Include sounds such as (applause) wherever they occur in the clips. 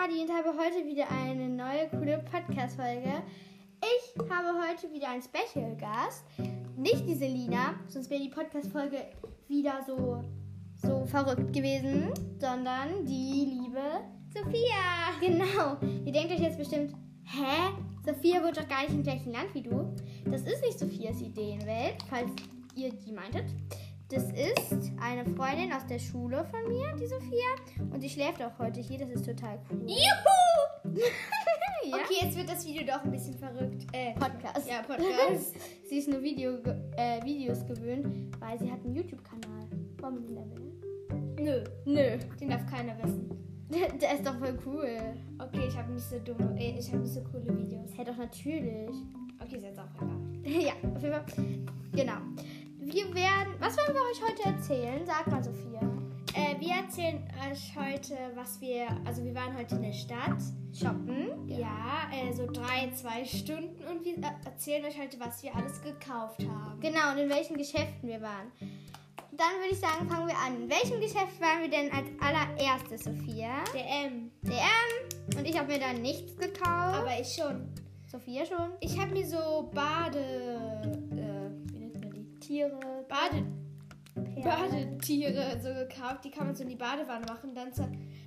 Madi und habe heute wieder eine neue coole Podcast-Folge. Ich habe heute wieder einen Special-Gast. Nicht die Selina, sonst wäre die Podcast-Folge wieder so, so verrückt gewesen, sondern die liebe Sophia. Genau. Ihr denkt euch jetzt bestimmt, hä? Sophia wohnt doch gar nicht im gleichen Land wie du. Das ist nicht Sophias Ideenwelt, falls ihr die meintet. Das ist eine Freundin aus der Schule von mir, die Sophia. Und sie schläft auch heute hier. Das ist total cool. Juhu! (laughs) ja? Okay, jetzt wird das Video doch ein bisschen verrückt. Äh, Podcast. Ja, (laughs) Podcast. sie ist nur Video, äh, Videos gewöhnt, weil sie hat einen YouTube-Kanal. Wollen wir den erwähnen? Nö, Nö. den darf keiner wissen. Der, der ist doch voll cool. Okay, ich habe nicht so dumme, äh, ich habe nicht so coole Videos. Hä, doch natürlich. Okay, ist jetzt auch egal. (laughs) ja, auf jeden Fall. Genau. Wir werden. Was wollen wir euch heute erzählen? Sag mal, Sophia. Äh, wir erzählen euch heute, was wir, also wir waren heute in der Stadt. Shoppen. Ja, äh, so drei, zwei Stunden und wir äh, erzählen euch heute, was wir alles gekauft haben. Genau, und in welchen Geschäften wir waren. Dann würde ich sagen, fangen wir an. In welchem Geschäft waren wir denn als allererstes, Sophia? DM. DM. Und ich habe mir da nichts gekauft. Aber ich schon. Sophia schon. Ich habe mir so Bade, Badetiere so gekauft. Die kann man so in die Badewanne machen. Dann,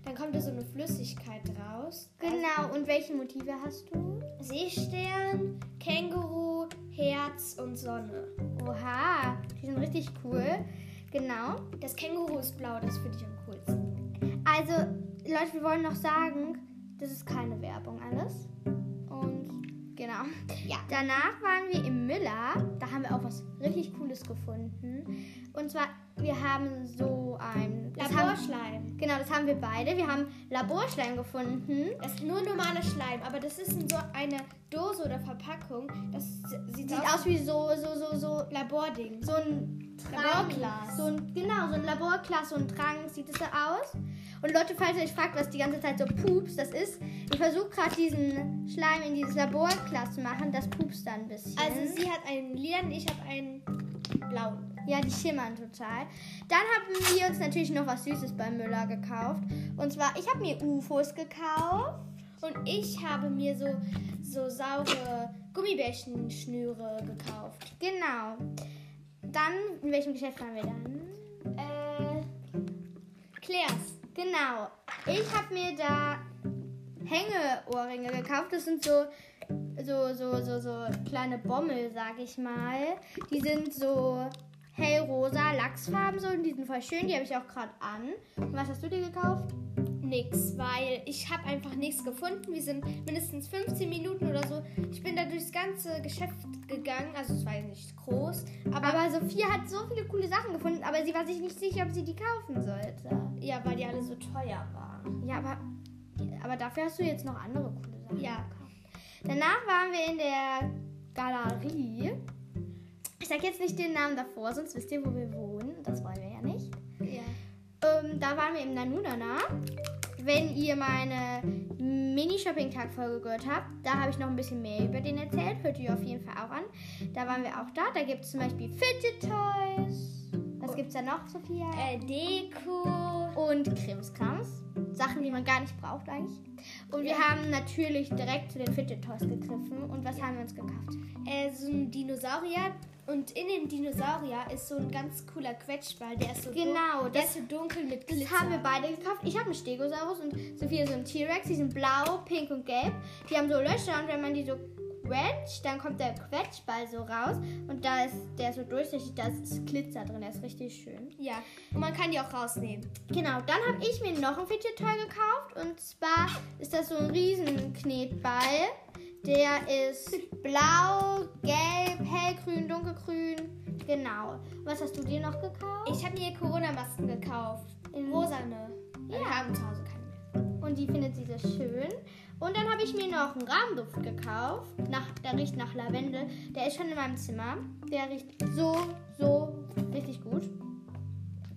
dann kommt da so eine Flüssigkeit raus. Genau. Und welche Motive hast du? Seestern, Känguru, Herz und Sonne. Oha. Die sind richtig cool. Genau. Das Känguru ist blau, das finde ich am coolsten. Also, Leute, wir wollen noch sagen, das ist keine Werbung alles. Genau. Ja. Danach waren wir im Müller. Da haben wir auch was richtig Cooles gefunden. Und zwar, wir haben so ein das haben, Laborschleim. Genau, das haben wir beide. Wir haben Laborschleim gefunden. Das ist nur normaler Schleim, aber das ist in so eine Dose oder Verpackung. Das sieht, Sieht aus wie so, so, so, so, Labording. so ein. Laborglas. So ein, genau, so ein Laborglas, so ein Trank sieht es so aus. Und Leute, falls ihr euch fragt, was die ganze Zeit so pups, das ist, ich versuche gerade diesen Schleim in dieses Laborglas zu machen, das pupst dann ein bisschen. Also sie hat einen lilanen, ich habe einen blauen. Ja, die schimmern total. Dann haben wir uns natürlich noch was Süßes beim Müller gekauft. Und zwar, ich habe mir UFOs gekauft. Und ich habe mir so, so saure Gummibärchenschnüre gekauft. Genau. Dann, in welchem Geschäft waren wir dann? Äh, Claire's. Genau. Ich habe mir da Hängeohrringe gekauft. Das sind so, so, so, so, so kleine Bommel, sag ich mal. Die sind so hellrosa, Lachsfarben so und die sind voll schön. Die habe ich auch gerade an. Und was hast du dir gekauft? Nix, weil ich habe einfach nichts gefunden. Wir sind mindestens 15 Minuten oder so. Ich bin da durchs ganze Geschäft gegangen. Also es war ja nicht groß. Aber, Aber Sophia hat so viele coole Sachen gefunden, aber sie war sich nicht sicher, ob sie die kaufen sollte. ja, weil die alle so teuer waren. Ja, aber, aber dafür hast du jetzt noch andere coole Sachen Ja. gekauft. Danach waren wir in der Galerie. Ich sag jetzt nicht den Namen davor, sonst wisst ihr, wo wir wohnen. Das wollen wir ja nicht. Ja. Ähm, da waren wir im Nanunana. Wenn ihr meine Mini-Shopping-Tag-Folge gehört habt, da habe ich noch ein bisschen mehr über den erzählt. Hört ihr auf jeden Fall auch an. Da waren wir auch da. Da gibt es zum Beispiel Fidget Toys. Was gibt es da noch, Sophia? Äh, Deko. und Krimskrams. Sachen, die man gar nicht braucht eigentlich. Und wir Ja. haben natürlich direkt zu den Fidget Toys gegriffen. Und was haben wir uns gekauft? Äh, so ein Dinosaurier. Und in dem Dinosaurier ist so ein ganz cooler Quetschball. Der ist so, Genau, dun der das- ist so dunkel mit Das Glitzer. haben wir beide gekauft. Ich habe einen Stegosaurus und Sophia so einen T-Rex. Die sind blau, pink und gelb. Die haben so Löcher und wenn man die so quetscht, dann kommt der Quetschball so raus. Und da ist der so durchsichtig, da ist Glitzer drin. Der ist richtig schön. Ja, und man kann die auch rausnehmen. Genau, dann habe ich mir noch ein Fidget Toy gekauft. Und zwar ist das so ein Riesenknetball. Der ist blau, gelb, hellgrün, dunkelgrün. Genau. Was hast du dir noch gekauft? Ich habe mir Corona-Masken gekauft. In- Rosane. Ja. Wir haben zu Hause keine mehr. Und die findet sie sehr schön. Und dann habe ich mir noch einen Rahmenduft gekauft. Nach, der riecht nach Lavendel. Der ist schon in meinem Zimmer. Der riecht so, so richtig gut.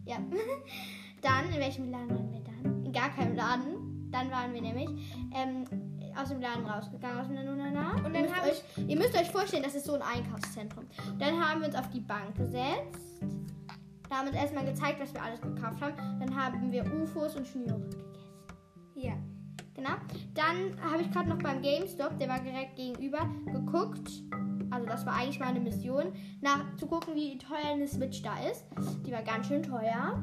Ja. (laughs) Dann, in welchem Laden waren wir dann? In gar keinem Laden. Dann waren wir nämlich ähm, aus dem Laden rausgegangen, aus dem Nanunana. Und dann müsst hab euch, Ihr müsst euch vorstellen, das ist so ein Einkaufszentrum. Dann haben wir uns auf die Bank gesetzt. Da haben wir uns erstmal gezeigt, was wir alles gekauft haben. Dann haben wir UFOs und Schnüre gegessen. Ja. Genau. Dann habe ich gerade noch beim GameStop, der war direkt gegenüber, geguckt. Also das war eigentlich mal eine Mission, nach zu gucken, wie teuer eine Switch da ist. Die war ganz schön teuer.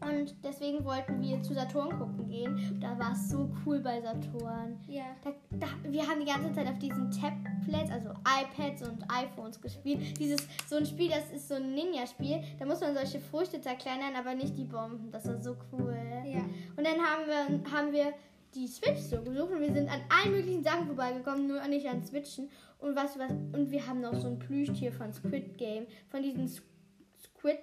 Und deswegen wollten wir zu Saturn gucken gehen. Da war es so cool bei Saturn. Ja. Da, da, wir haben die ganze Zeit auf diesen Tablets, also iPads und iPhones gespielt. Dieses so ein Spiel, das ist so ein Ninja-Spiel. Da muss man solche Früchte zerkleinern, aber nicht die Bomben. Das war so cool. Ja. Und dann haben wir, haben wir die Switch so gesucht und wir sind an allen möglichen Sachen vorbeigekommen, nur nicht an Switchen. Und was, was und wir haben noch so ein Plüschtier von Squid Game, von diesen Squid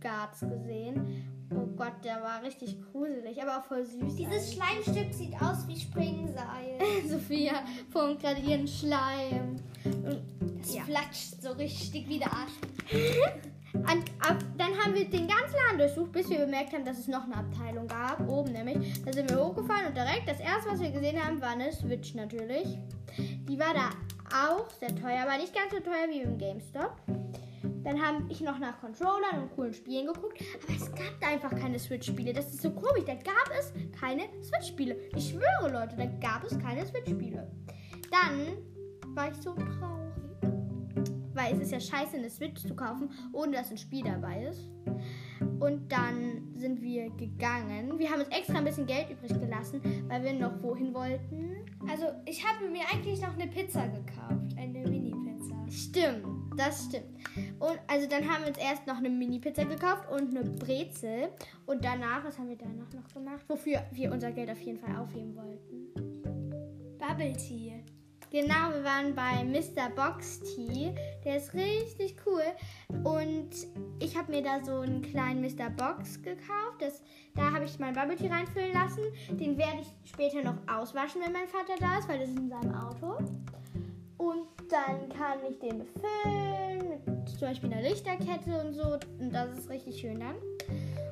Guards gesehen. Oh Gott, der war richtig gruselig, aber auch voll süß. Dieses Schleimstück sieht aus wie Springseil. (laughs) Sophia formt gerade ihren Schleim. Und Das Ja. flatscht so richtig wie der Arsch. (laughs) An, ab, dann haben wir den ganzen Laden durchsucht, bis wir bemerkt haben, dass es noch eine Abteilung gab. Oben nämlich. Da sind wir hochgefahren und direkt das erste, was wir gesehen haben, war eine Switch natürlich. Die war da auch sehr teuer, aber nicht ganz so teuer wie im GameStop. Dann habe ich noch nach Controllern und coolen Spielen geguckt, aber es gab da einfach keine Switch-Spiele. Das ist so komisch, da gab es keine Switch-Spiele. Ich schwöre, Leute, da gab es keine Switch-Spiele. Dann war ich so traurig. Weil es ist ja scheiße, eine Switch zu kaufen, ohne dass ein Spiel dabei ist. Und dann sind wir gegangen. Wir haben uns extra ein bisschen Geld übrig gelassen, weil wir noch wohin wollten. Also, ich habe mir eigentlich noch eine Pizza gekauft. Eine Mini-Pizza. Stimmt, das stimmt. Und also dann haben wir uns erst noch eine Mini-Pizza gekauft und eine Brezel. Und danach, was haben wir danach noch gemacht? Wofür wir unser Geld auf jeden Fall aufheben wollten. Bubble Tea. Genau, wir waren bei Mr. Box Tea. Der ist richtig cool. Und ich habe mir da so einen kleinen Mr. Box gekauft. Das, da habe ich mein Bubble Tea reinfüllen lassen. Den werde ich später noch auswaschen, wenn mein Vater da ist, weil das ist in seinem Auto. Und dann kann ich den befüllen mit zum Beispiel einer Lichterkette und so. Und das ist richtig schön dann.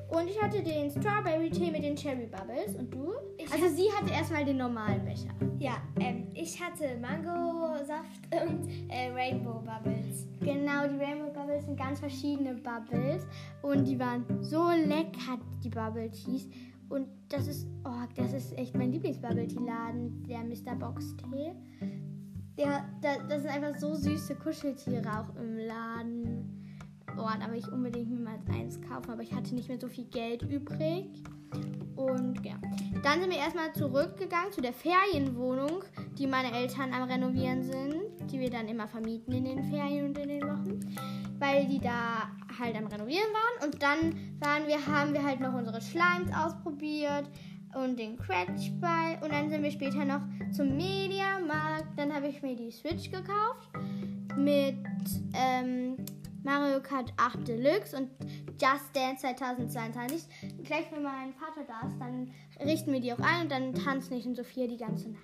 Und ich hatte den Strawberry Tee mit den Cherry Bubbles. Und du? Ich also sie hatte erstmal den normalen Becher. Ja, ähm, ich hatte Mango-Saft (laughs) und äh, Rainbow Bubbles. Genau, die Rainbow Bubbles sind ganz verschiedene Bubbles. Und die waren so lecker, die Bubble Teas. Und das ist, oh, das ist echt mein Lieblings-Bubble Tea-Laden, der Mr. Box Tee. Der, da, das sind einfach so süße Kuscheltiere auch im Laden. Oh, da will ich unbedingt mir mal eins kaufen, aber ich hatte nicht mehr so viel Geld übrig. Und ja. Dann sind wir erstmal zurückgegangen zu der Ferienwohnung, die meine Eltern am Renovieren sind, die wir dann immer vermieten in den Ferien und in den Wochen, weil die da halt am Renovieren waren. Und dann waren wir, haben wir halt noch unsere Slimes ausprobiert und den Cratch-Ball. Und dann sind wir später noch zum Mediamarkt. Dann habe ich mir die Switch gekauft mit ähm, Mario Kart 8 Deluxe und Just Dance 2022. Gleich, wenn mein Vater da ist, dann richten wir die auch ein und dann tanzen ich und Sophia die ganze Nacht.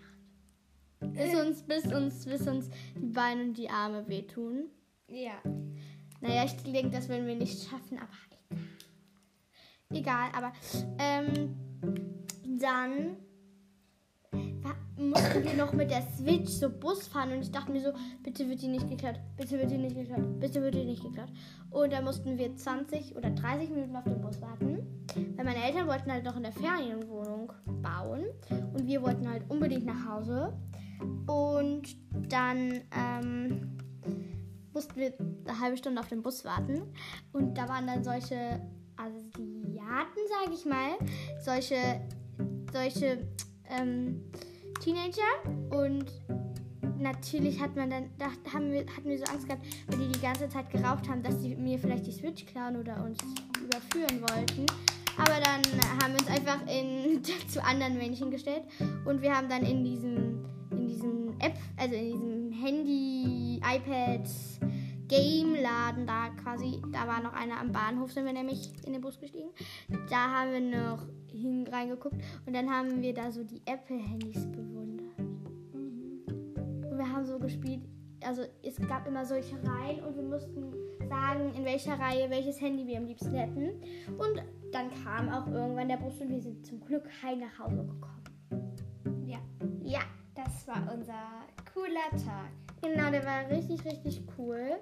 Bis uns, bis uns, bis uns die Beine und die Arme wehtun. Ja. Naja, ich denke, das werden wir nicht schaffen, aber egal. Egal, aber ähm, dann mussten wir noch mit der Switch so Bus fahren und ich dachte mir so, bitte wird die nicht geklaut, bitte wird die nicht geklaut, bitte wird die nicht geklaut. Und dann mussten wir 20 oder 30 Minuten auf den Bus warten, weil meine Eltern wollten halt noch in der Ferienwohnung bauen und wir wollten halt unbedingt nach Hause. Und dann ähm, mussten wir eine halbe Stunde auf den Bus warten. Und da waren dann solche Asiaten, sage ich mal, solche, solche ähm, Teenager. Und natürlich hat man dann, da haben wir, hatten wir so Angst gehabt, weil die die ganze Zeit geraucht haben, dass die mir vielleicht die Switch klauen oder uns überführen wollten. Aber dann haben wir uns einfach in, (laughs) zu anderen Männchen gestellt und wir haben dann in diesem, in diesem App, also in diesem Handy, iPad, Game-Laden da quasi, da war noch einer am Bahnhof, sind wir nämlich in den Bus gestiegen. Da haben wir noch hin reingeguckt und dann haben wir da so die Apple-Handys bewundert. Wir haben so gespielt, also es gab immer solche Reihen und wir mussten sagen, in welcher Reihe welches Handy wir am liebsten hätten. Und dann kam auch irgendwann der Bus und wir sind zum Glück heil nach Hause gekommen. Ja. Ja, Das war unser cooler Tag. genau, der war richtig, richtig cool.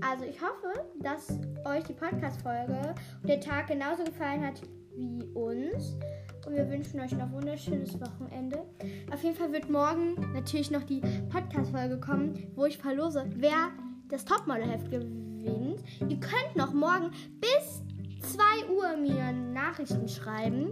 Also ich hoffe, dass euch die Podcast-Folge und der Tag genauso gefallen hat wie uns. Und wir wünschen euch noch ein wunderschönes Wochenende. Auf jeden Fall wird morgen natürlich noch die Podcast-Folge kommen, wo ich verlose, wer das Topmodel-Heft gewinnt. Ihr könnt noch morgen bis 2 Uhr mir Nachrichten schreiben,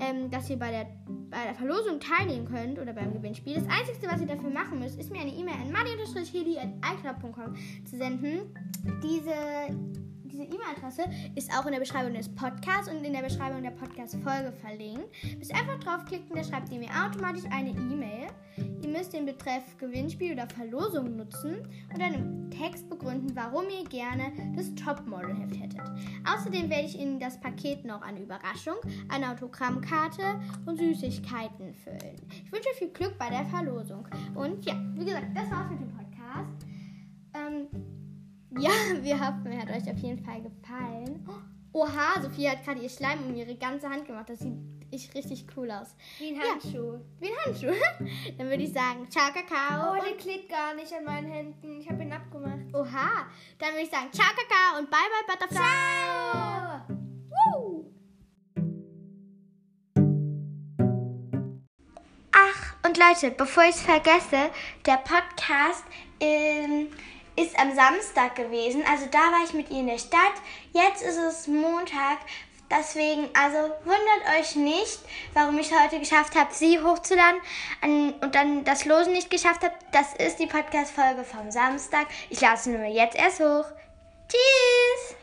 ähm, dass ihr bei der, bei der Verlosung teilnehmen könnt oder beim Gewinnspiel. Das Einzige, was ihr dafür machen müsst, ist mir eine E-Mail an madi-heli.icloud.com zu senden. Diese diese E-Mail-Adresse ist auch in der Beschreibung des Podcasts und in der Beschreibung der Podcast-Folge verlinkt. Müsst einfach draufklicken, da schreibt ihr mir automatisch eine E-Mail. Ihr müsst den Betreff Gewinnspiel oder Verlosung nutzen und dann im Text begründen, warum ihr gerne das Topmodel-Heft hättet. Außerdem werde ich Ihnen das Paket noch eine Überraschung, eine Autogrammkarte und Süßigkeiten füllen. Ich wünsche viel Glück bei der Verlosung. Und ja, wie gesagt, das war's mit dem Podcast. Ähm, ja, wir hoffen, er hat euch auf jeden Fall gefallen. Oha, Sophie hat gerade ihr Schleim um ihre ganze Hand gemacht. Das sieht echt richtig cool aus. Wie ein Handschuh. Ja, wie ein Handschuh. (laughs) Dann würde ich sagen, ciao Kakao. Oh, der klebt gar nicht an meinen Händen. Ich habe ihn abgemacht. Oha. Dann würde ich sagen, ciao Kakao und bye bye Butterfly. Ciao. Woo. Ach, und Leute, bevor ich es vergesse, der Podcast ähm, ist am Samstag gewesen. Also da war ich mit ihr in der Stadt. Jetzt ist es Montag. Deswegen, also wundert euch nicht, warum ich heute geschafft habe, sie hochzuladen und dann das Losen nicht geschafft habe. Das ist die Podcast-Folge vom Samstag. Ich lade sie nur jetzt erst hoch. Tschüss!